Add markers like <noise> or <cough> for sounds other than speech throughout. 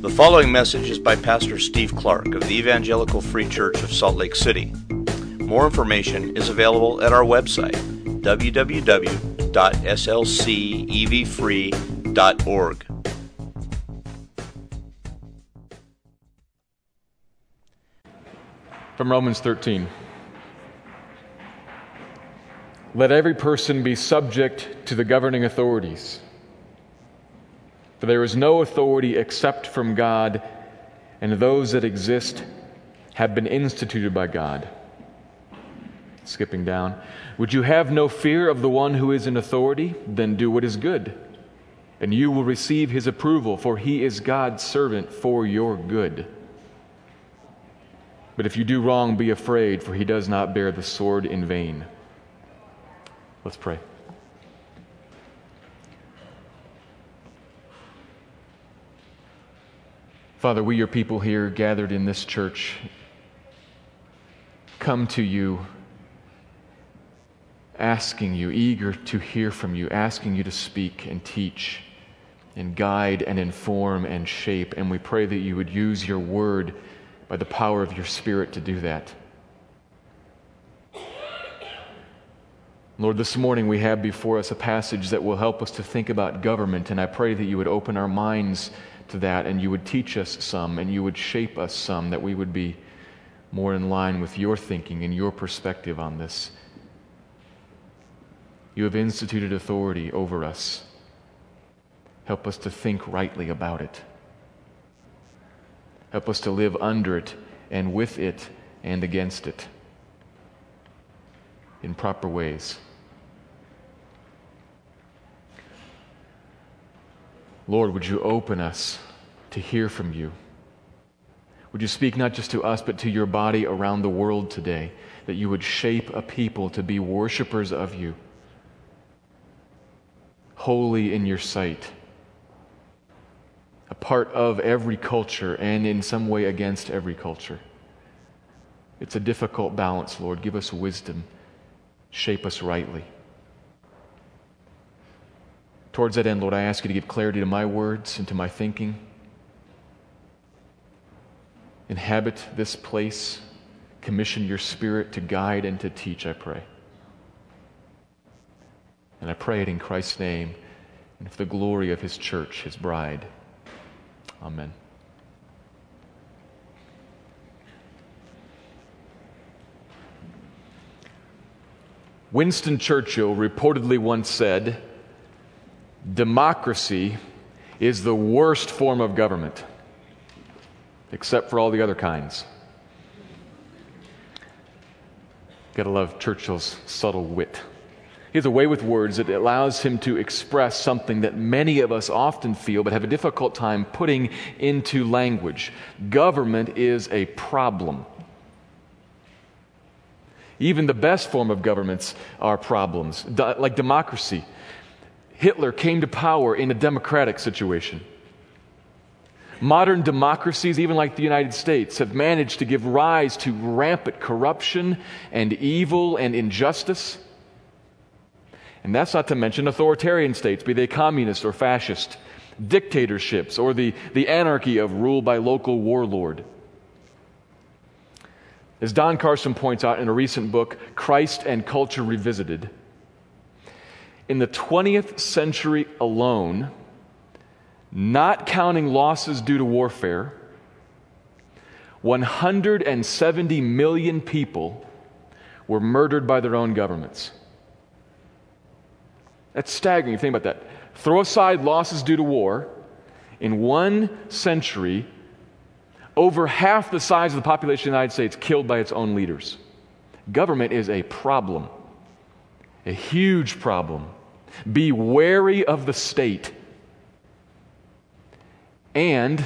The following message is by Pastor Steve Clark of the Evangelical Free Church of Salt Lake City. More information is available at our website, www.slcevfree.org. From Romans 13. Let every person be subject to the governing authorities. For there is no authority except from God, and those that exist have been instituted by God. Skipping down. Would you have no fear of the one who is in authority? Then do what is good, and you will receive his approval, for he is God's servant for your good. But if you do wrong, be afraid, for he does not bear the sword in vain. Let's pray. Father, we, your people here gathered in this church, come to you asking you, eager to hear from you, asking you to speak and teach and guide and inform and shape. And we pray that you would use your word by the power of your Spirit to do that. Lord, this morning we have before us a passage that will help us to think about government, and I pray that you would open our minds to that and you would teach us some and you would shape us some that we would be more in line with your thinking and your perspective on this. You have instituted authority over us. Help us to think rightly about it. Help us to live under it and with it and against it in proper ways. Lord, would you open us to hear from you? Would you speak not just to us, but to your body around the world today, that you would shape a people to be worshipers of you, holy in your sight, a part of every culture, and in some way against every culture? It's a difficult balance, Lord. Give us wisdom, shape us rightly. Towards that end, Lord, I ask you to give clarity to my words and to my thinking. Inhabit this place. Commission your spirit to guide and to teach, I pray. And I pray it in Christ's name and for the glory of his church, his bride. Amen. Winston Churchill reportedly once said, democracy is the worst form of government, except for all the other kinds. Gotta love Churchill's subtle wit. He has a way with words that allows him to express something that many of us often feel but have a difficult time putting into language. Government is a problem. Even the best form of governments are problems, like democracy. Hitler came to power in a democratic situation. Modern democracies, even like the United States, have managed to give rise to rampant corruption and evil and injustice. And that's not to mention authoritarian states, be they communist or fascist, dictatorships, or the, the anarchy of rule by local warlord. As Don Carson points out in a recent book, Christ and Culture Revisited, in the 20th century alone, not counting losses due to warfare, 170 million people were murdered by their own governments. That's staggering. Think about that. Throw aside losses due to war. In one century, over half the size of the population of the United States killed by its own leaders. Government is a problem, a huge problem. Be wary of the state. And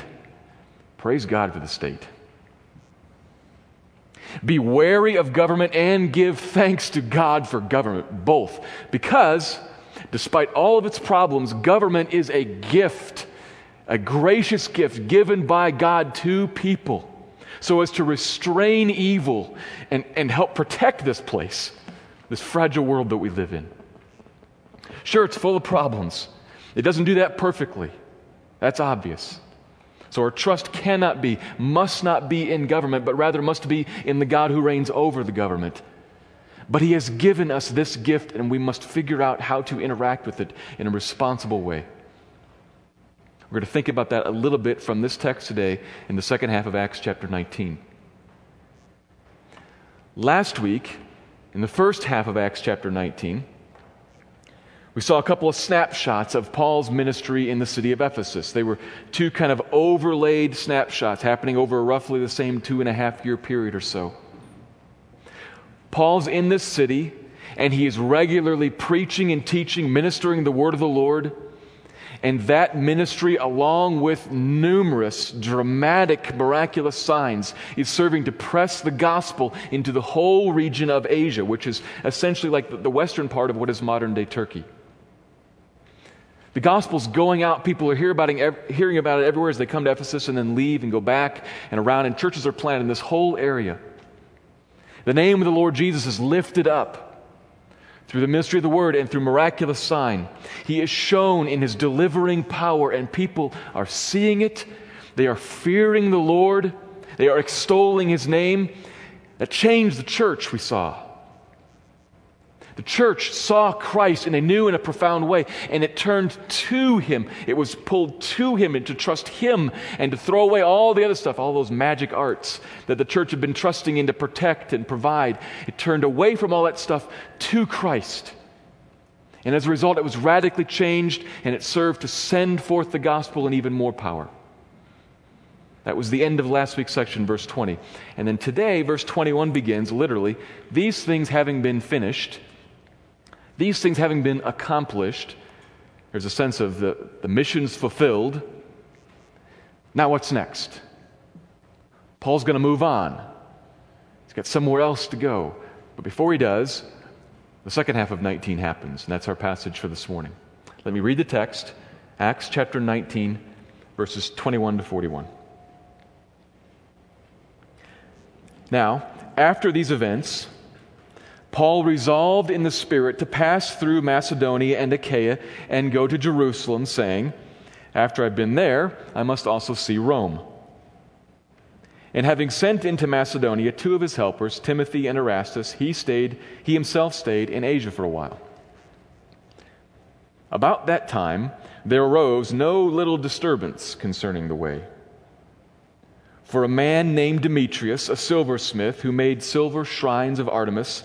praise God for the state. Be wary of government and give thanks to God for government, both. Because, despite all of its problems, government is a gift, a gracious gift given by God to people so as to restrain evil and, and help protect this place, this fragile world that we live in. Sure, it's full of problems. It doesn't do that perfectly. That's obvious. So our trust cannot be, must not be in government, but rather must be in the God who reigns over the government. But He has given us this gift, and we must figure out how to interact with it in a responsible way. We're going to think about that a little bit from this text today in the second half of Acts chapter 19. Last week, in the first half of Acts chapter 19, we saw a couple of snapshots of Paul's ministry in the city of Ephesus. They were two kind of overlaid snapshots happening over roughly the same two and a half year period or so. Paul's in this city, and he is regularly preaching and teaching, ministering the word of the Lord. And that ministry, along with numerous dramatic, miraculous signs, is serving to press the gospel into the whole region of Asia, which is essentially like the western part of what is modern day Turkey. The gospel's going out. People are about it, hearing about it everywhere as they come to Ephesus and then leave and go back and around, and churches are planted in this whole area. The name of the Lord Jesus is lifted up through the ministry of the word and through miraculous sign. He is shown in his delivering power, and people are seeing it. They are fearing the Lord. They are extolling his name. That changed the church, we saw. The church saw Christ in a new and a profound way, and it turned to him. It was pulled to him and to trust him and to throw away all the other stuff, all those magic arts that the church had been trusting in to protect and provide. It turned away from all that stuff to Christ. And as a result, it was radically changed, and it served to send forth the gospel in even more power. That was the end of last week's section, verse 20. And then today, verse 21 begins literally, these things having been finished these things having been accomplished, there's a sense of the, the mission's fulfilled. Now, what's next? Paul's going to move on. He's got somewhere else to go. But before he does, the second half of 19 happens, and that's our passage for this morning. Let me read the text Acts chapter 19, verses 21 to 41. Now, after these events, Paul resolved in the Spirit to pass through Macedonia and Achaia and go to Jerusalem, saying, After I've been there, I must also see Rome. And having sent into Macedonia two of his helpers, Timothy and Erastus, he stayed, he himself stayed in Asia for a while. About that time, there arose no little disturbance concerning the way. For a man named Demetrius, a silversmith, who made silver shrines of Artemis,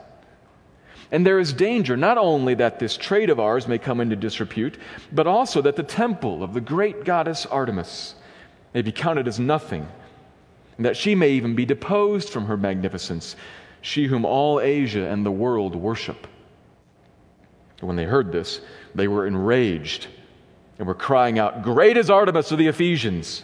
And there is danger not only that this trade of ours may come into disrepute, but also that the temple of the great goddess Artemis may be counted as nothing, and that she may even be deposed from her magnificence, she whom all Asia and the world worship. When they heard this, they were enraged and were crying out, Great is Artemis of the Ephesians!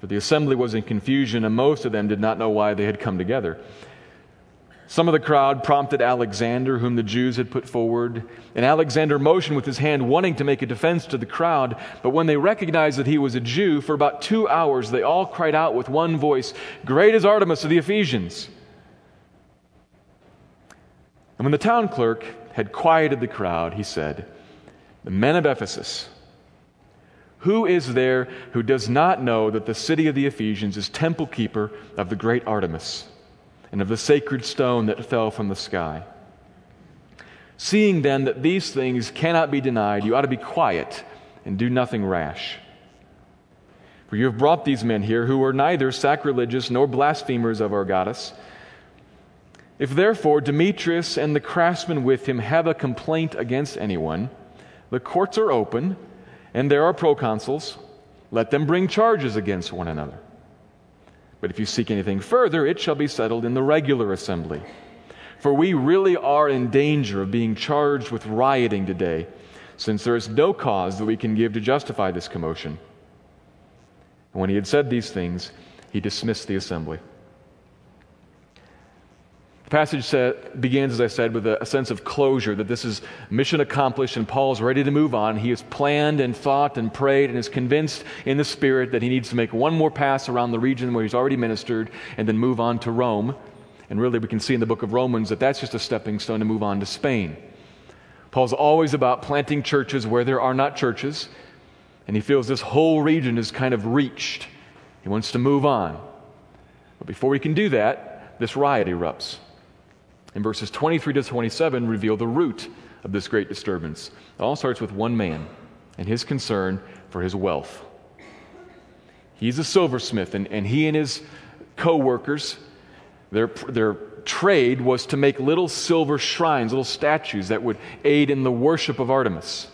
For the assembly was in confusion, and most of them did not know why they had come together. Some of the crowd prompted Alexander, whom the Jews had put forward. And Alexander motioned with his hand, wanting to make a defense to the crowd. But when they recognized that he was a Jew, for about two hours they all cried out with one voice, Great is Artemis of the Ephesians! And when the town clerk had quieted the crowd, he said, The men of Ephesus, who is there who does not know that the city of the Ephesians is temple keeper of the great Artemis and of the sacred stone that fell from the sky? Seeing then that these things cannot be denied, you ought to be quiet and do nothing rash. For you have brought these men here who are neither sacrilegious nor blasphemers of our goddess. If therefore Demetrius and the craftsmen with him have a complaint against anyone, The courts are open, and there are proconsuls. Let them bring charges against one another. But if you seek anything further, it shall be settled in the regular assembly. For we really are in danger of being charged with rioting today, since there is no cause that we can give to justify this commotion. And when he had said these things, he dismissed the assembly. The passage begins, as I said, with a, a sense of closure that this is mission accomplished and Paul is ready to move on. He has planned and thought and prayed and is convinced in the Spirit that he needs to make one more pass around the region where he's already ministered and then move on to Rome. And really, we can see in the book of Romans that that's just a stepping stone to move on to Spain. Paul's always about planting churches where there are not churches, and he feels this whole region is kind of reached. He wants to move on. But before he can do that, this riot erupts. And verses 23 to 27 reveal the root of this great disturbance. It all starts with one man and his concern for his wealth. He's a silversmith, and, and he and his co workers, their, their trade was to make little silver shrines, little statues that would aid in the worship of Artemis.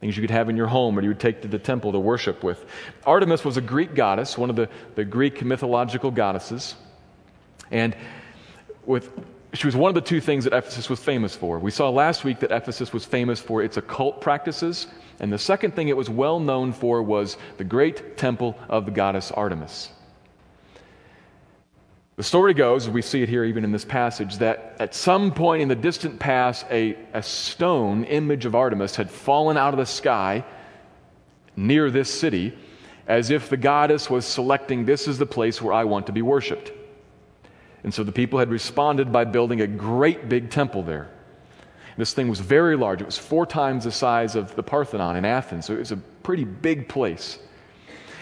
Things you could have in your home or you would take to the temple to worship with. Artemis was a Greek goddess, one of the, the Greek mythological goddesses. And with she was one of the two things that Ephesus was famous for. We saw last week that Ephesus was famous for its occult practices, and the second thing it was well known for was the great temple of the goddess Artemis. The story goes, we see it here even in this passage, that at some point in the distant past, a, a stone image of Artemis had fallen out of the sky near this city, as if the goddess was selecting, This is the place where I want to be worshiped. And so the people had responded by building a great big temple there. This thing was very large. It was four times the size of the Parthenon in Athens. So it was a pretty big place.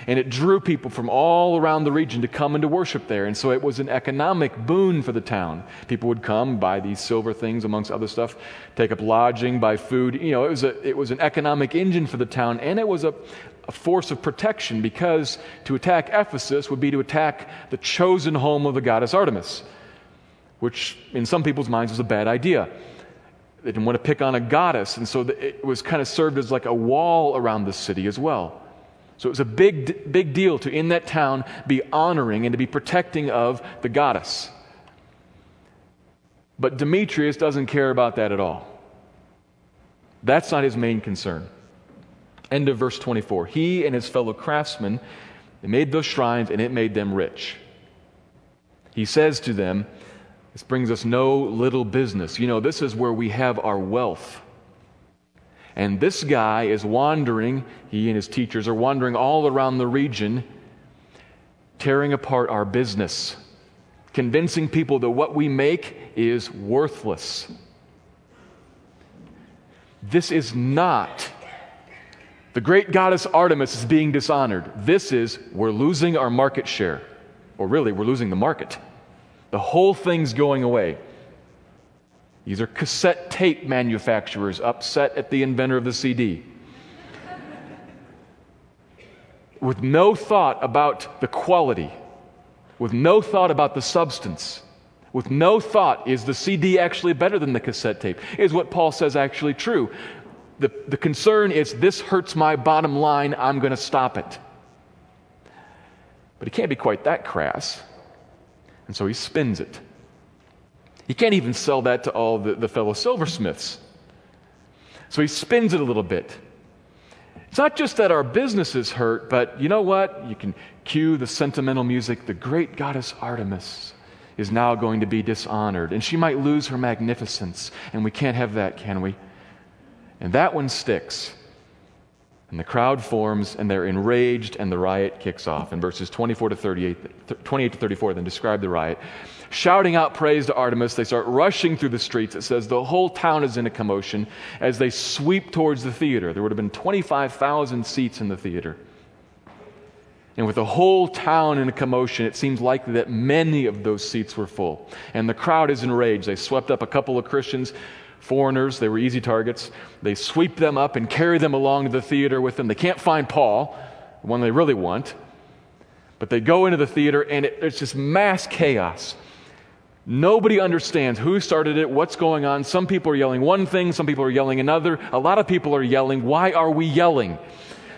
And it drew people from all around the region to come and to worship there. And so it was an economic boon for the town. People would come, buy these silver things, amongst other stuff, take up lodging, buy food. You know, it was, a, it was an economic engine for the town, and it was a, a force of protection because to attack Ephesus would be to attack the chosen home of the goddess Artemis, which in some people's minds was a bad idea. They didn't want to pick on a goddess, and so it was kind of served as like a wall around the city as well. So it was a big, big deal to, in that town, be honoring and to be protecting of the goddess. But Demetrius doesn't care about that at all. That's not his main concern. End of verse 24. He and his fellow craftsmen made those shrines and it made them rich. He says to them, This brings us no little business. You know, this is where we have our wealth. And this guy is wandering, he and his teachers are wandering all around the region, tearing apart our business, convincing people that what we make is worthless. This is not the great goddess Artemis is being dishonored. This is, we're losing our market share. Or really, we're losing the market. The whole thing's going away. These are cassette tape manufacturers upset at the inventor of the CD. <laughs> with no thought about the quality, with no thought about the substance, with no thought, is the CD actually better than the cassette tape? Is what Paul says actually true? The, the concern is this hurts my bottom line, I'm going to stop it. But he can't be quite that crass. And so he spins it. He can't even sell that to all the, the fellow silversmiths. So he spins it a little bit. It's not just that our businesses hurt, but you know what? You can cue the sentimental music. The great goddess Artemis is now going to be dishonored, and she might lose her magnificence. And we can't have that, can we? And that one sticks. And the crowd forms and they're enraged and the riot kicks off. In verses 24 to 38, 28 to 34, then describe the riot. Shouting out praise to Artemis, they start rushing through the streets. It says the whole town is in a commotion as they sweep towards the theater. There would have been 25,000 seats in the theater. And with the whole town in a commotion, it seems likely that many of those seats were full. And the crowd is enraged. They swept up a couple of Christians, foreigners, they were easy targets. They sweep them up and carry them along to the theater with them. They can't find Paul, the one they really want. But they go into the theater and it, there's just mass chaos. Nobody understands who started it, what's going on. Some people are yelling one thing, some people are yelling another. A lot of people are yelling, Why are we yelling?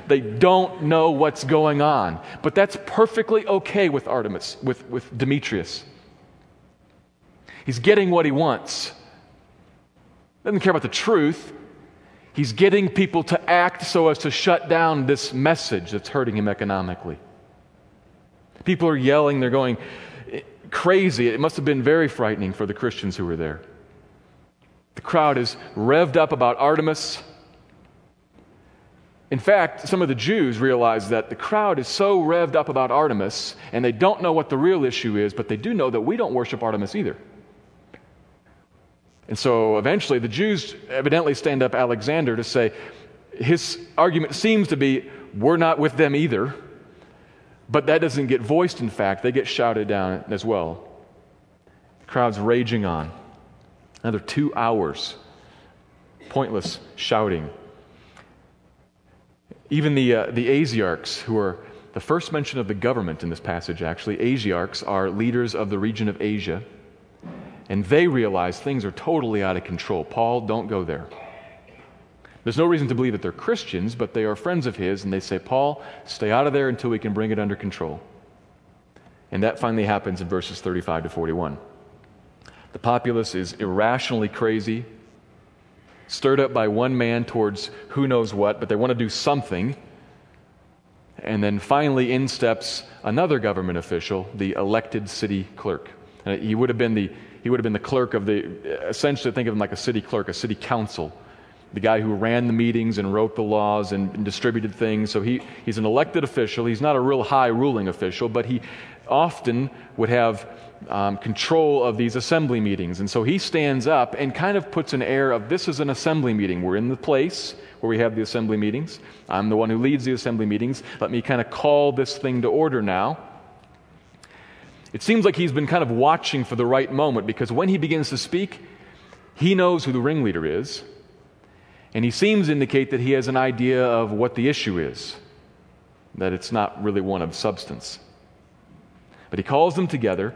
They don't know what's going on. But that's perfectly okay with Artemis, with, with Demetrius. He's getting what he wants. Doesn't care about the truth. He's getting people to act so as to shut down this message that's hurting him economically. People are yelling, they're going crazy. It must have been very frightening for the Christians who were there. The crowd is revved up about Artemis. In fact, some of the Jews realize that the crowd is so revved up about Artemis, and they don't know what the real issue is, but they do know that we don't worship Artemis either. And so eventually the Jews evidently stand up Alexander to say, his argument seems to be, we're not with them either. But that doesn't get voiced, in fact, they get shouted down as well. The crowd's raging on. Another two hours, pointless shouting. Even the, uh, the Asiarchs, who are the first mention of the government in this passage, actually, Asiarchs are leaders of the region of Asia. And they realize things are totally out of control. Paul, don't go there. There's no reason to believe that they're Christians, but they are friends of his, and they say, Paul, stay out of there until we can bring it under control. And that finally happens in verses 35 to 41. The populace is irrationally crazy, stirred up by one man towards who knows what, but they want to do something. And then finally, in steps another government official, the elected city clerk. Uh, he would have been the he would have been the clerk of the, essentially think of him like a city clerk, a city council, the guy who ran the meetings and wrote the laws and, and distributed things. So he, he's an elected official. He's not a real high ruling official, but he often would have um, control of these assembly meetings. And so he stands up and kind of puts an air of this is an assembly meeting. We're in the place where we have the assembly meetings. I'm the one who leads the assembly meetings. Let me kind of call this thing to order now. It seems like he's been kind of watching for the right moment because when he begins to speak, he knows who the ringleader is, and he seems to indicate that he has an idea of what the issue is, that it's not really one of substance. But he calls them together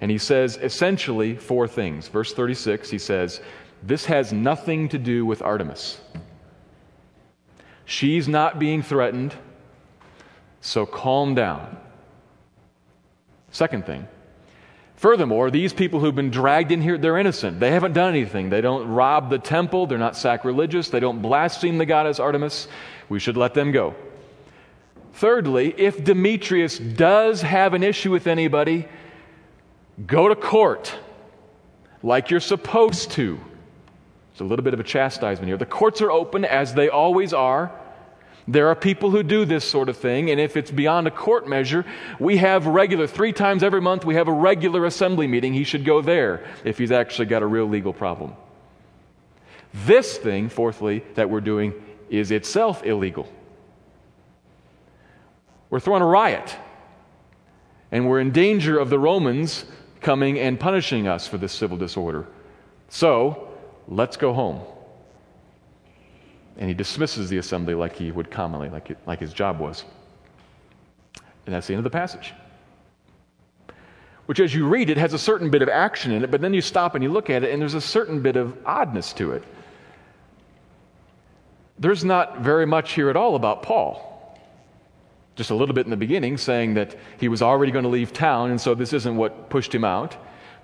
and he says essentially four things. Verse 36, he says, This has nothing to do with Artemis. She's not being threatened, so calm down. Second thing, Furthermore, these people who've been dragged in here, they're innocent. They haven't done anything. They don't rob the temple. They're not sacrilegious. They don't blaspheme the goddess Artemis. We should let them go. Thirdly, if Demetrius does have an issue with anybody, go to court like you're supposed to. It's a little bit of a chastisement here. The courts are open as they always are. There are people who do this sort of thing, and if it's beyond a court measure, we have regular, three times every month, we have a regular assembly meeting. He should go there if he's actually got a real legal problem. This thing, fourthly, that we're doing is itself illegal. We're throwing a riot, and we're in danger of the Romans coming and punishing us for this civil disorder. So, let's go home and he dismisses the assembly like he would commonly, like, it, like his job was. And that's the end of the passage. Which, as you read it, has a certain bit of action in it, but then you stop and you look at it, and there's a certain bit of oddness to it. There's not very much here at all about Paul. Just a little bit in the beginning, saying that he was already going to leave town, and so this isn't what pushed him out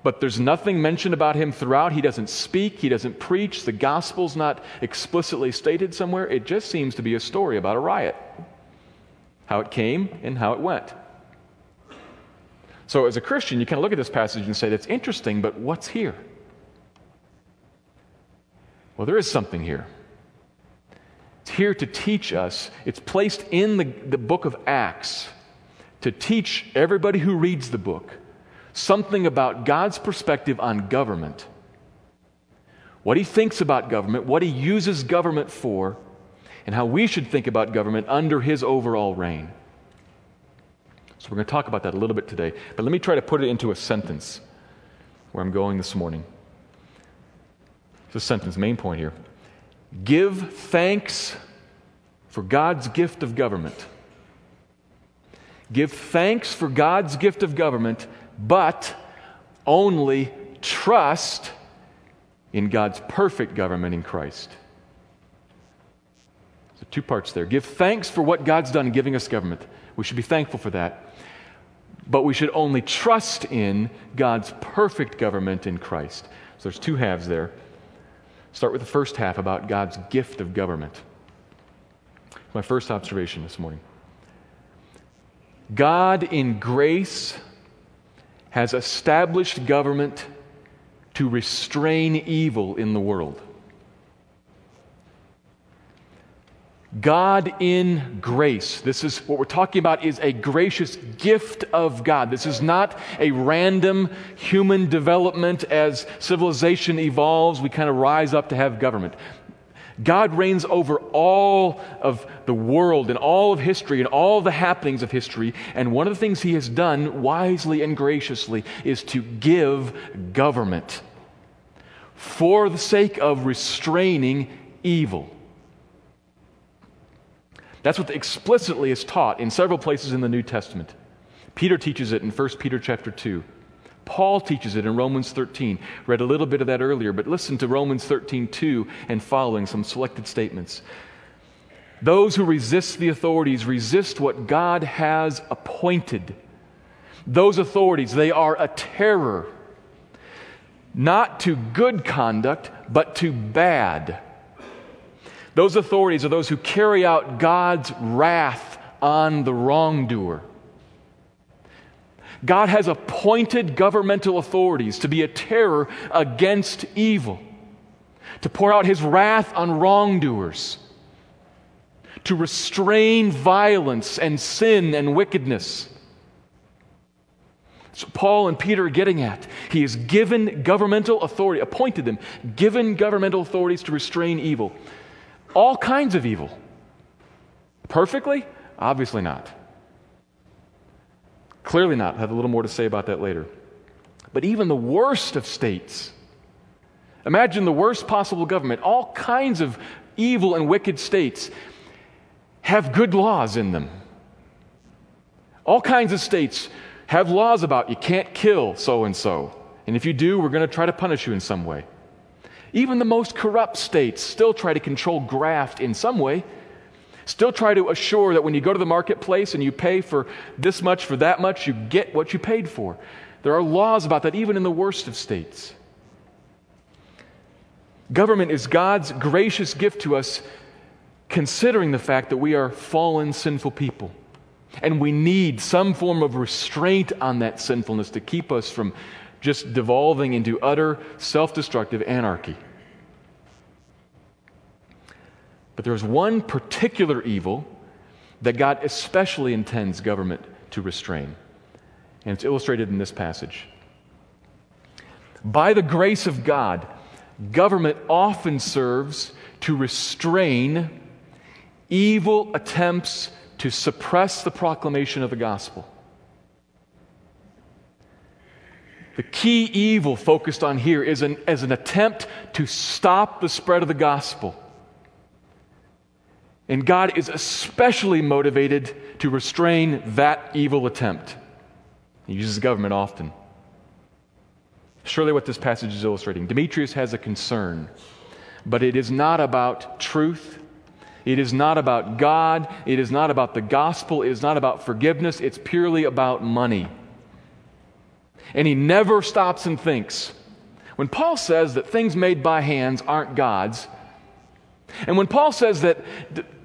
but there's nothing mentioned about him throughout. He doesn't speak, he doesn't preach. The gospel's not explicitly stated somewhere. It just seems to be a story about a riot how it came and how it went. So, as a Christian, you of look at this passage and say, that's interesting, but what's here? Well, there is something here. It's here to teach us, it's placed in the, the book of Acts to teach everybody who reads the book something about God's perspective on government, what he thinks about government, what he uses government for, and how we should think about government under his overall reign. So, we're going to talk about that a little bit today, but let me try to put it into a sentence where I'm going this morning. It's a sentence, main point here. Give thanks for God's gift of government. Give thanks for God's gift of government but only trust in God's perfect government in Christ. So, two parts there. Give thanks for what God's done in giving us government. We should be thankful for that. But we should only trust in God's perfect government in Christ. So, there's two halves there. Start with the first half about God's gift of government. My first observation this morning. God, in grace, has established government to restrain evil in the world. God in grace. This is what we're talking about is a gracious gift of God. This is not a random human development as civilization evolves, we kind of rise up to have government. God reigns over all of the world and all of history and all the happenings of history. And one of the things He has done wisely and graciously is to give government for the sake of restraining evil. That's what explicitly is taught in several places in the New Testament. Peter teaches it in 1 Peter chapter 2. Paul teaches it in Romans 13. Read a little bit of that earlier, but listen to Romans 13, 2 and following some selected statements. Those who resist the authorities resist what God has appointed. Those authorities, they are a terror, not to good conduct, but to bad. Those authorities are those who carry out God's wrath on the wrongdoer. God has appointed governmental authorities to be a terror against evil, to pour out his wrath on wrongdoers, to restrain violence and sin and wickedness. So, Paul and Peter are getting at. He has given governmental authority, appointed them, given governmental authorities to restrain evil. All kinds of evil. Perfectly? Obviously not. Clearly not. I have a little more to say about that later. But even the worst of states, imagine the worst possible government, all kinds of evil and wicked states have good laws in them. All kinds of states have laws about you can't kill so and so. And if you do, we're going to try to punish you in some way. Even the most corrupt states still try to control graft in some way. Still try to assure that when you go to the marketplace and you pay for this much, for that much, you get what you paid for. There are laws about that even in the worst of states. Government is God's gracious gift to us, considering the fact that we are fallen, sinful people. And we need some form of restraint on that sinfulness to keep us from just devolving into utter self destructive anarchy. But there's one particular evil that God especially intends government to restrain. And it's illustrated in this passage. By the grace of God, government often serves to restrain evil attempts to suppress the proclamation of the gospel. The key evil focused on here is an, as an attempt to stop the spread of the gospel. And God is especially motivated to restrain that evil attempt. He uses government often. Surely, what this passage is illustrating Demetrius has a concern, but it is not about truth. It is not about God. It is not about the gospel. It is not about forgiveness. It's purely about money. And he never stops and thinks. When Paul says that things made by hands aren't gods, and when Paul says that,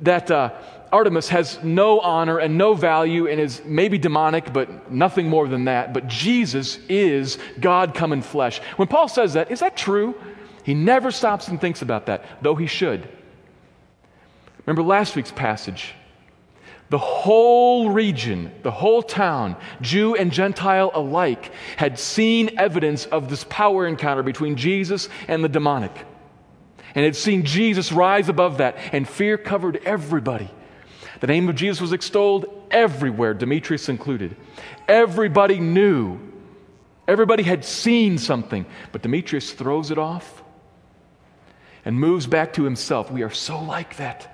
that uh, Artemis has no honor and no value and is maybe demonic, but nothing more than that, but Jesus is God come in flesh. When Paul says that, is that true? He never stops and thinks about that, though he should. Remember last week's passage the whole region, the whole town, Jew and Gentile alike, had seen evidence of this power encounter between Jesus and the demonic. And had seen Jesus rise above that, and fear covered everybody. The name of Jesus was extolled everywhere, Demetrius included. Everybody knew. Everybody had seen something, but Demetrius throws it off and moves back to himself. We are so like that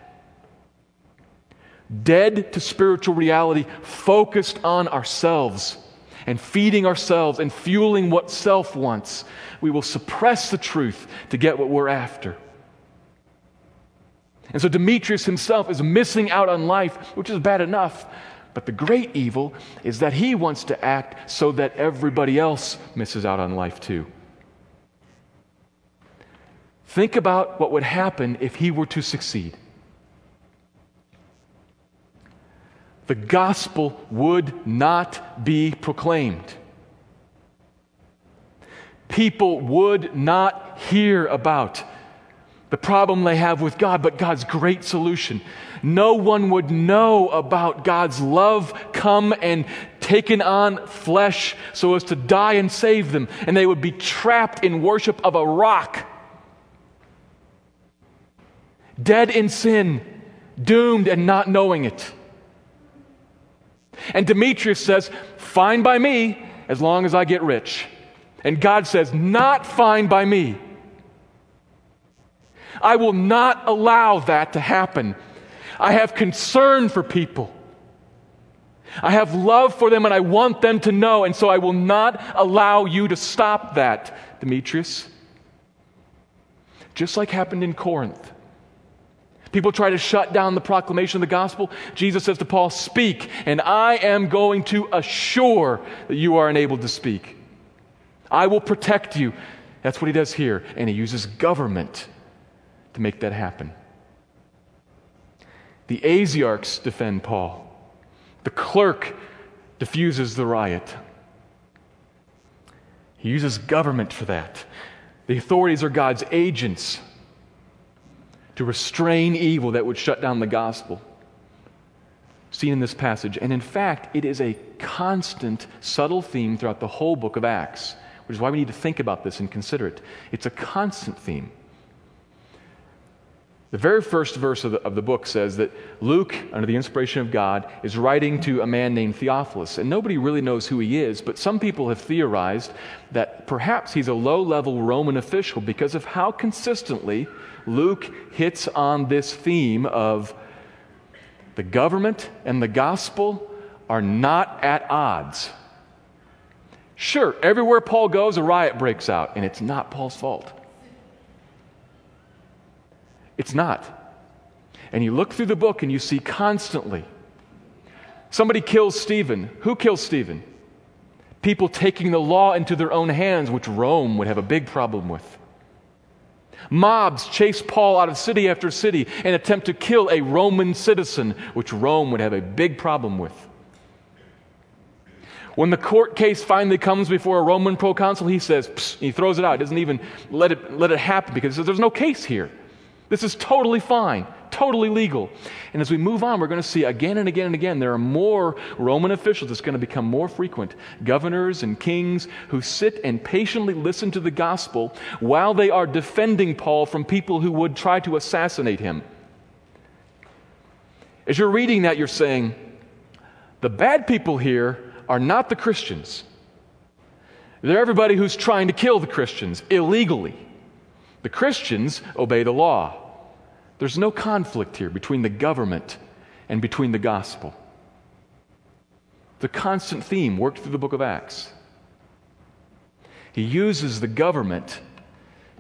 dead to spiritual reality, focused on ourselves. And feeding ourselves and fueling what self wants, we will suppress the truth to get what we're after. And so Demetrius himself is missing out on life, which is bad enough. But the great evil is that he wants to act so that everybody else misses out on life too. Think about what would happen if he were to succeed. The gospel would not be proclaimed. People would not hear about the problem they have with God, but God's great solution. No one would know about God's love come and taken on flesh so as to die and save them, and they would be trapped in worship of a rock. Dead in sin, doomed and not knowing it. And Demetrius says, Fine by me as long as I get rich. And God says, Not fine by me. I will not allow that to happen. I have concern for people. I have love for them and I want them to know, and so I will not allow you to stop that, Demetrius. Just like happened in Corinth. People try to shut down the proclamation of the gospel. Jesus says to Paul, Speak, and I am going to assure that you are enabled to speak. I will protect you. That's what he does here. And he uses government to make that happen. The Asiarchs defend Paul. The clerk diffuses the riot. He uses government for that. The authorities are God's agents to restrain evil that would shut down the gospel. Seen in this passage. And in fact, it is a constant, subtle theme throughout the whole book of Acts, which is why we need to think about this and consider it. It's a constant theme. The very first verse of the, of the, book says that Luke, under the inspiration of God, is writing to a man named Theophilus. And nobody really knows who he is, but some people have theorized that perhaps he's a low level Roman official because of how consistently Luke hits on this theme of the government and the gospel are not at odds. Sure, everywhere Paul goes, a riot breaks out, and it's not Paul's fault. It's not. And you look through the book and you see constantly somebody kills Stephen. Who kills Stephen? People taking the law into their own hands, which Rome would have a big problem with. Mobs chase Paul out of city after city and attempt to kill a Roman citizen, which Rome would have a big problem with. When the court case finally comes before a Roman proconsul, he says, he throws it out. He doesn't even let it, let it happen because there's no case here. This is totally fine, totally legal. And as we move on, we're going to see again and again and again there are more Roman officials. It's going to become more frequent. Governors and kings who sit and patiently listen to the gospel while they are defending Paul from people who would try to assassinate him. As you're reading that, you're saying, the bad people here are not the Christians. They're everybody who's trying to kill the Christians illegally. The Christians obey the law. There's no conflict here between the government and between the gospel. The constant theme worked through the book of Acts. He uses the government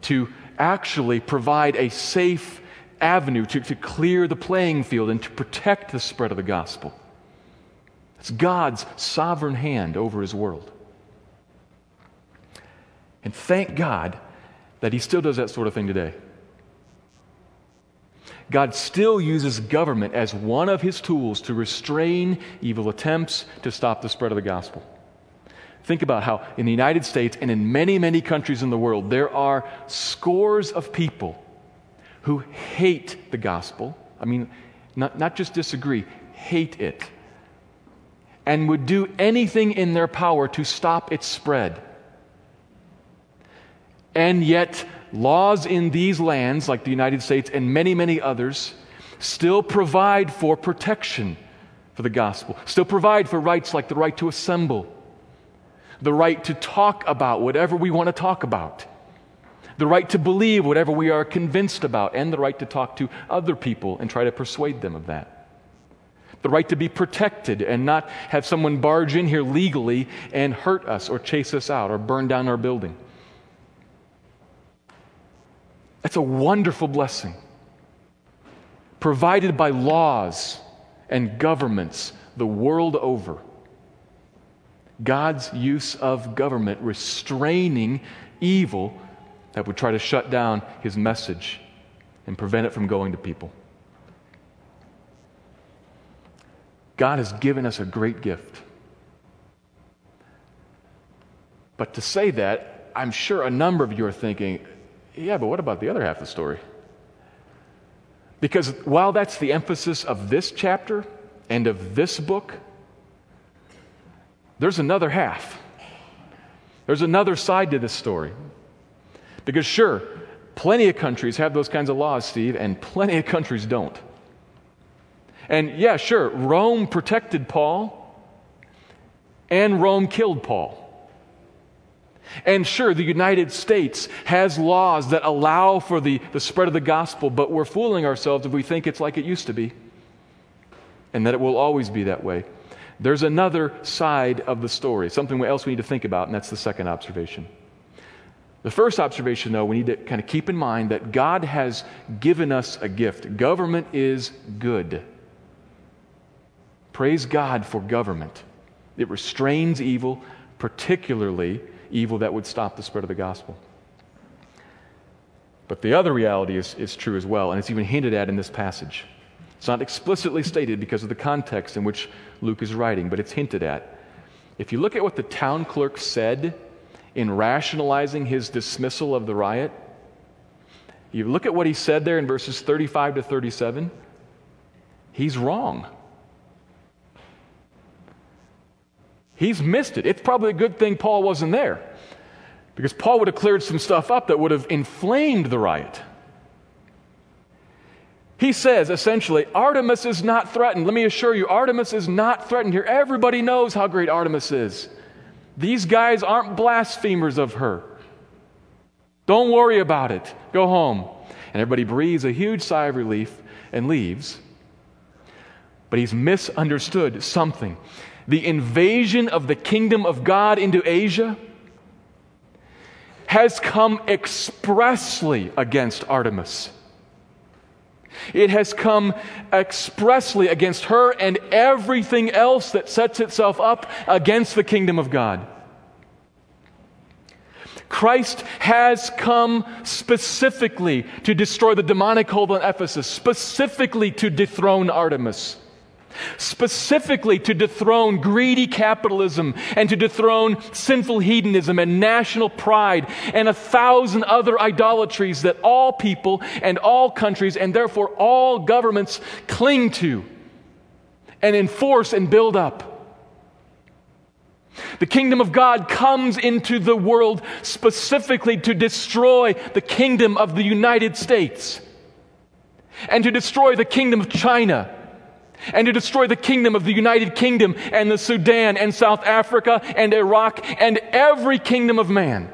to actually provide a safe avenue to, to clear the playing field and to protect the spread of the gospel. It's God's sovereign hand over his world. And thank God that he still does that sort of thing today. God still uses government as one of his tools to restrain evil attempts to stop the spread of the gospel. Think about how in the United States and in many, many countries in the world, there are scores of people who hate the gospel. I mean, not, not just disagree, hate it. And would do anything in their power to stop its spread. And yet, laws in these lands, like the United States and many, many others, still provide for protection for the gospel, still provide for rights like the right to assemble, the right to talk about whatever we want to talk about, the right to believe whatever we are convinced about, and the right to talk to other people and try to persuade them of that. the right to be protected and not have someone barge in here legally and hurt us or chase us out or burn down our building. That's a wonderful blessing provided by laws and governments the world over. God's use of government restraining evil that would try to shut down his message and prevent it from going to people. God has given us a great gift. But to say that, I'm sure a number of you are thinking, yeah, but what about the other half of the story? Because while that's the emphasis of this chapter and of this book, there's another half. There's another side to this story. Because, sure, plenty of countries have those kinds of laws, Steve, and plenty of countries don't. And yeah, sure, Rome protected Paul, and Rome killed Paul. And sure, the United States has laws that allow for the, the spread of the gospel, but we're fooling ourselves if we think it's like it used to be and that it will always be that way. There's another side of the story, something else we need to think about, and that's the second observation. The first observation, though, we need to kind of keep in mind that God has given us a gift. Government is good. Praise God for government. It restrains evil, particularly evil that would stop the spread of the gospel. But the other reality is, is true as well, and it's even hinted at in this passage. It's not explicitly stated because of the context in which Luke is writing, but it's hinted at. If you look at what the town clerk said in rationalizing his dismissal of the riot, you look at what he said there in verses 35 to 37, he's wrong. He's missed it. It's probably a good thing Paul wasn't there because Paul would have cleared some stuff up that would have inflamed the riot. He says essentially, Artemis is not threatened. Let me assure you, Artemis is not threatened here. Everybody knows how great Artemis is. These guys aren't blasphemers of her. Don't worry about it. Go home. And everybody breathes a huge sigh of relief and leaves. But he's misunderstood something the invasion of the kingdom of God into Asia has come expressly against Artemis. It has come expressly against her and everything else that sets itself up against the kingdom of God. Christ has come specifically to destroy the demonic hold on Ephesus, specifically to dethrone Artemis specifically to dethrone greedy capitalism and to dethrone sinful hedonism and national pride and a thousand other idolatries that all people and all countries and therefore all governments cling to and enforce and build up. The kingdom of God comes into the world specifically to destroy the kingdom of the United States and to destroy the kingdom of China and to destroy the kingdom of the United Kingdom and the Sudan and South Africa and Iraq and every kingdom of man.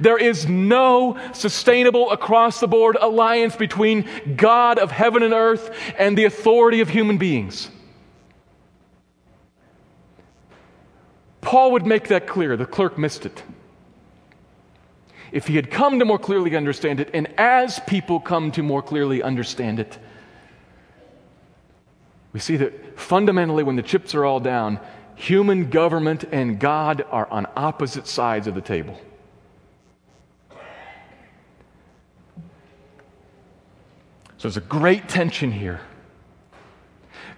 There is no sustainable across the board alliance between God of heaven and earth and the authority of human beings. Paul would make that clear. The clerk missed it. If he had come to more clearly understand it, and as people come to more clearly understand it, we see that fundamentally, when the chips are all down, human government and God are on opposite sides of the table. So there's a great tension here.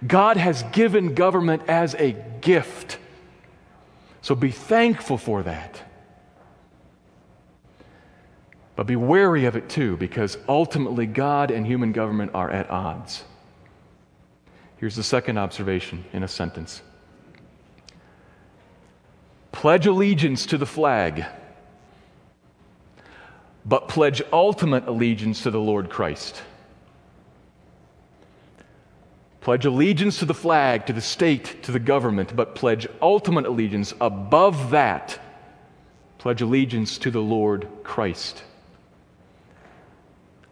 God has given government as a gift. So be thankful for that. But be wary of it too, because ultimately God and human government are at odds. Here's the second observation in a sentence Pledge allegiance to the flag, but pledge ultimate allegiance to the Lord Christ. Pledge allegiance to the flag, to the state, to the government, but pledge ultimate allegiance above that. Pledge allegiance to the Lord Christ.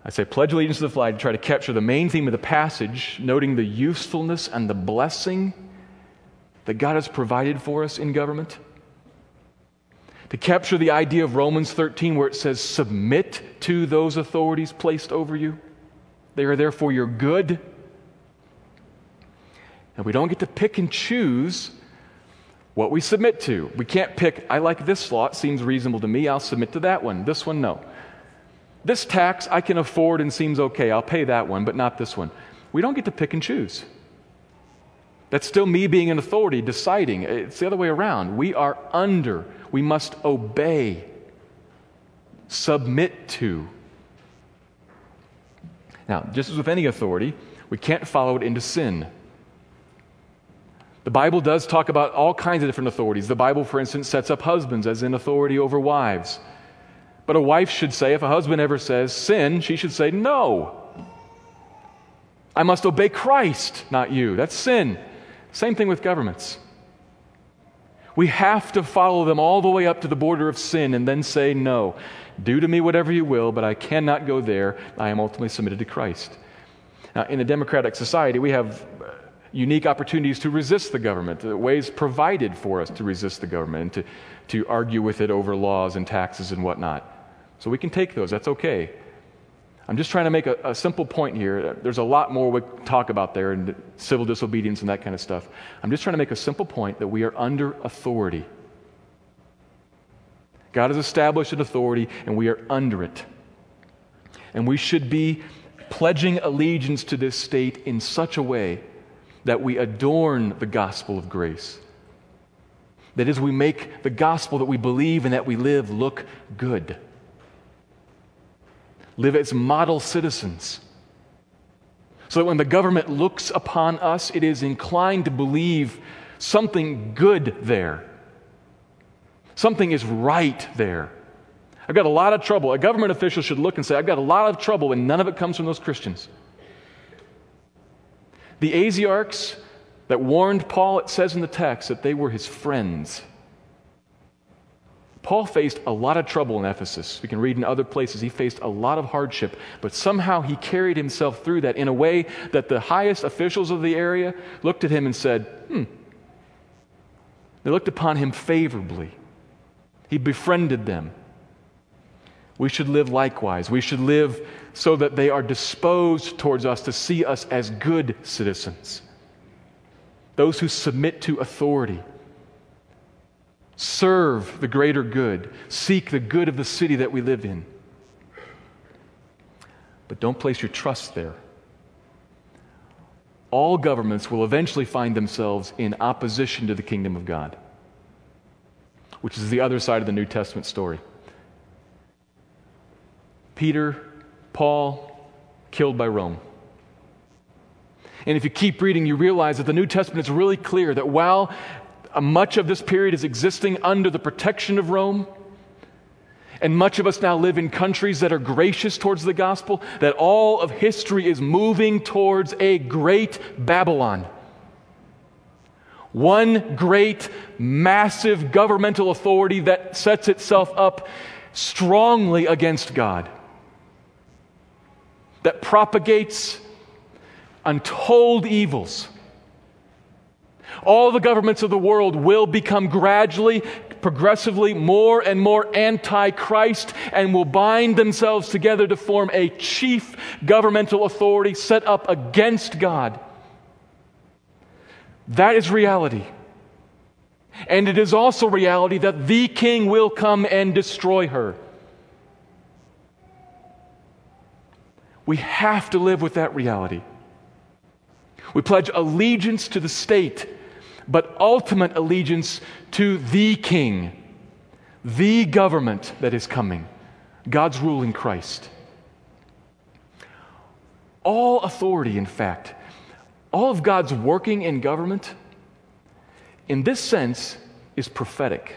I say pledge allegiance to the flag to try to capture the main theme of the passage, noting the usefulness and the blessing that God has provided for us in government. To capture the idea of Romans 13, where it says, Submit to those authorities placed over you. They are there for your good. And we don't get to pick and choose what we submit to. We can't pick, I like this law, it seems reasonable to me, I'll submit to that one. This one, no. This tax I can afford and seems okay, I'll pay that one, but not this one. We don't get to pick and choose. That's still me being an authority, deciding. It's the other way around. We are under, we must obey, submit to. Now, just as with any authority, we can't follow it into sin. The Bible does talk about all kinds of different authorities. The Bible, for instance, sets up husbands as in authority over wives. But a wife should say, if a husband ever says sin, she should say, no. I must obey Christ, not you. That's sin. Same thing with governments. We have to follow them all the way up to the border of sin and then say, no. Do to me whatever you will, but I cannot go there. I am ultimately submitted to Christ. Now, in a democratic society, we have uh, unique opportunities to resist the government, uh, ways provided for us to resist the government and to, to argue with it over laws and taxes and whatnot. So we can take those, that's okay. I'm just trying to make a, a simple point here. There's a lot more we talk about there and civil disobedience and that kind of stuff. I'm just trying to make a simple point that we are under authority. God has established an authority and we are under it. And we should be pledging allegiance to this state in such a way that we adorn the gospel of grace. That is, we make the gospel that we believe and that we live look good. Live as model citizens. So that when the government looks upon us, it is inclined to believe something good there. Something is right there. I've got a lot of trouble. A government official should look and say, I've got a lot of trouble, and none of it comes from those Christians. The Asiarchs that warned Paul, it says in the text that they were his friends. Paul faced a lot of trouble in Ephesus. We can read in other places he faced a lot of hardship, but somehow he carried himself through that in a way that the highest officials of the area looked at him and said, Hmm. They looked upon him favorably. He befriended them. We should live likewise. We should live so that they are disposed towards us to see us as good citizens, those who submit to authority, serve the greater good, seek the good of the city that we live in. But don't place your trust there. All governments will eventually find themselves in opposition to the kingdom of God, which is the other side of the New Testament story. Peter, Paul, killed by Rome. And if you keep reading, you realize that the New Testament is really clear that while much of this period is existing under the protection of Rome, and much of us now live in countries that are gracious towards the gospel, that all of history is moving towards a great Babylon. One great, massive governmental authority that sets itself up strongly against God that propagates untold evils. All the governments of the world will become gradually, progressively more and more anti Christ and will bind themselves together to form a chief governmental authority set up against God. That is reality. And it is also reality that the king will come and destroy her. We have to live with that reality. We pledge allegiance to the state, but ultimate allegiance to the king, the government that is coming, God's rule in Christ. All authority, in fact, all of God's working in government, in this sense, is prophetic.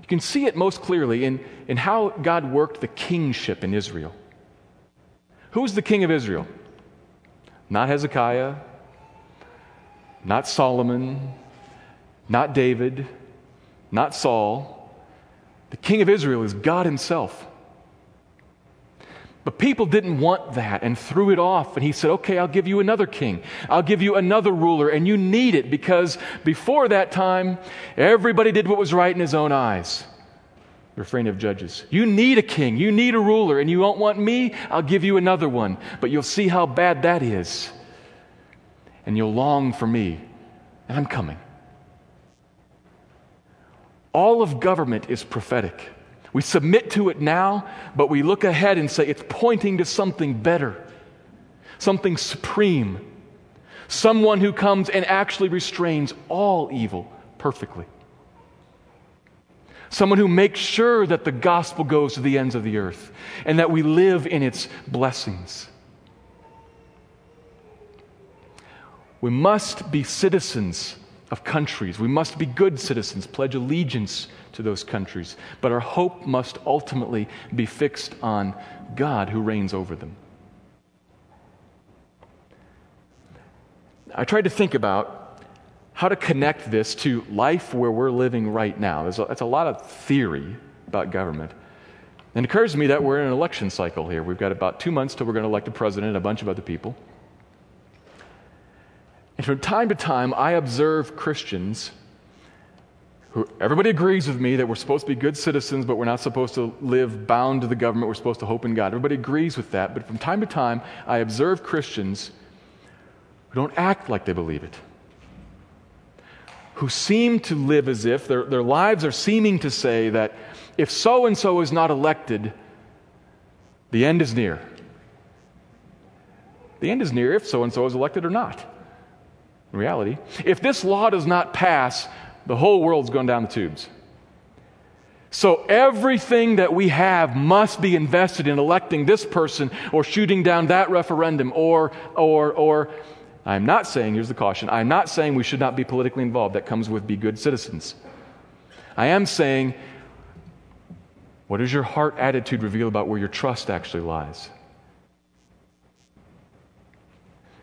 You can see it most clearly in, in how God worked the kingship in Israel. Who's the king of Israel? Not Hezekiah, not Solomon, not David, not Saul. The king of Israel is God himself. But people didn't want that and threw it off. And he said, Okay, I'll give you another king. I'll give you another ruler. And you need it because before that time, everybody did what was right in his own eyes. Refrain of Judges. You need a king. You need a ruler. And you don't want me? I'll give you another one. But you'll see how bad that is. And you'll long for me. And I'm coming. All of government is prophetic. We submit to it now, but we look ahead and say it's pointing to something better, something supreme, someone who comes and actually restrains all evil perfectly, someone who makes sure that the gospel goes to the ends of the earth and that we live in its blessings. We must be citizens of countries. We must be good citizens, pledge allegiance to those countries. But our hope must ultimately be fixed on God who reigns over them. I tried to think about how to connect this to life where we're living right now. There's a, that's a lot of theory about government. And it occurs to me that we're in an election cycle here. We've got about two months till we're going to elect a president and a bunch of other people. And from time to time, I observe Christians who everybody agrees with me that we're supposed to be good citizens, but we're not supposed to live bound to the government. We're supposed to hope in God. Everybody agrees with that. But from time to time, I observe Christians who don't act like they believe it, who seem to live as if their, their lives are seeming to say that if so and so is not elected, the end is near. The end is near if so and so is elected or not in reality. If this law does not pass, the whole world's going down the tubes. So everything that we have must be invested in electing this person or shooting down that referendum or or or I'm not saying here's the caution. I'm not saying we should not be politically involved. That comes with be good citizens. I am saying what does your heart attitude reveal about where your trust actually lies?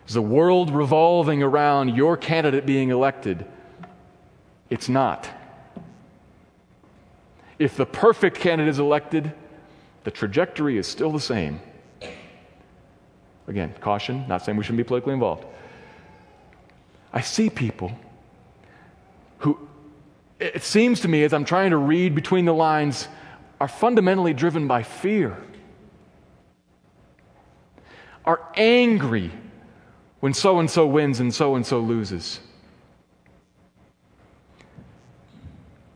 Is the world revolving around your candidate being elected? It's not. If the perfect candidate is elected, the trajectory is still the same. Again, caution, not saying we shouldn't be politically involved. I see people who, it seems to me as I'm trying to read between the lines, are fundamentally driven by fear, are angry when so and so wins and so and so loses.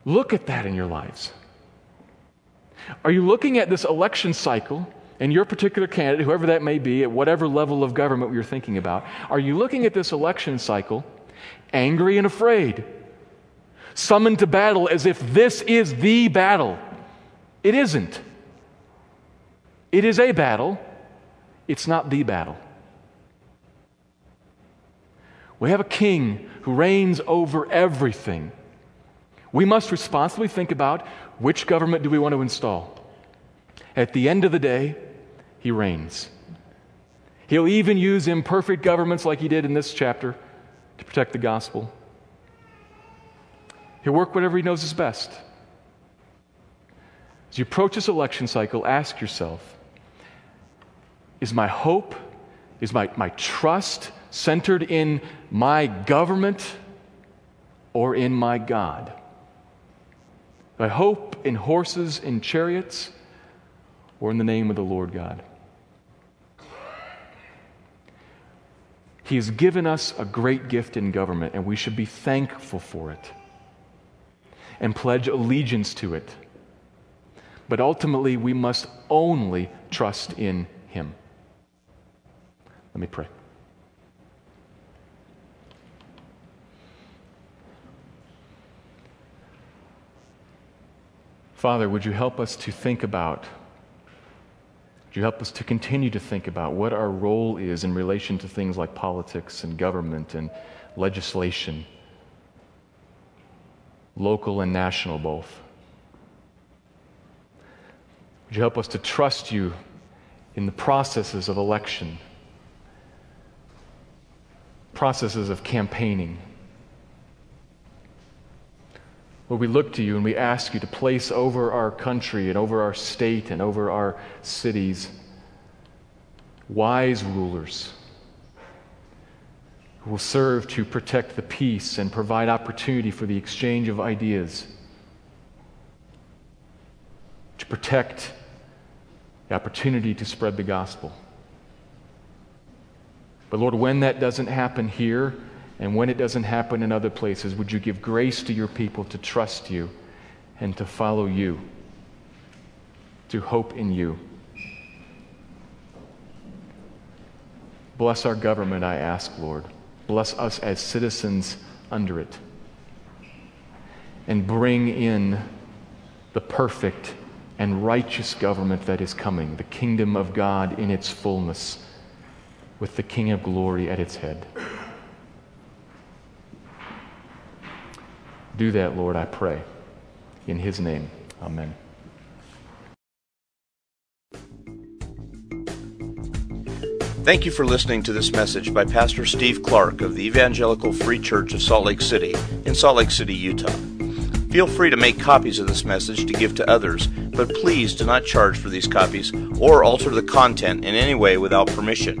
Look at that in your lives. Are you looking at this election cycle and your particular candidate, whoever that may be, at whatever level of government you're thinking about? Are you looking at this election cycle angry and afraid, summoned to battle as if this is the battle? It isn't. It is a battle, it's not the battle. We have a king who reigns over everything. We must responsibly think about which government do we want to install. At the end of the day, he reigns. He'll even use imperfect governments like he did in this chapter to protect the gospel. He'll work whatever he knows is best. As you approach this election cycle, ask yourself Is my hope, is my, my trust centered in my government or in my God? I hope in horses and chariots or in the name of the Lord God? He has given us a great gift in government, and we should be thankful for it and pledge allegiance to it. But ultimately, we must only trust in Him. Let me pray. Father, would you help us to think about, would you help us to continue to think about what our role is in relation to things like politics and government and legislation, local and national both? Would you help us to trust you in the processes of election, processes of campaigning? Lord, we look to you and we ask you to place over our country and over our state and over our cities wise rulers who will serve to protect the peace and provide opportunity for the exchange of ideas, to protect the opportunity to spread the gospel. But Lord, when that doesn't happen here and when it doesn't happen in other places, would you give grace to your people to trust you and to follow you, to hope in you? Bless our government, I ask, Lord. Bless us as citizens under it. And bring in the perfect and righteous government that is coming, the kingdom of God in its fullness, with the King of glory at its head. Do that, Lord, I pray. In his name, amen. Thank you for listening to this message by Pastor Steve Clark of the Evangelical Free Church of Salt Lake City in Salt Lake City, Utah. Feel free to make copies of this message to give to others, but please do not charge for these copies or alter the content in any way without permission.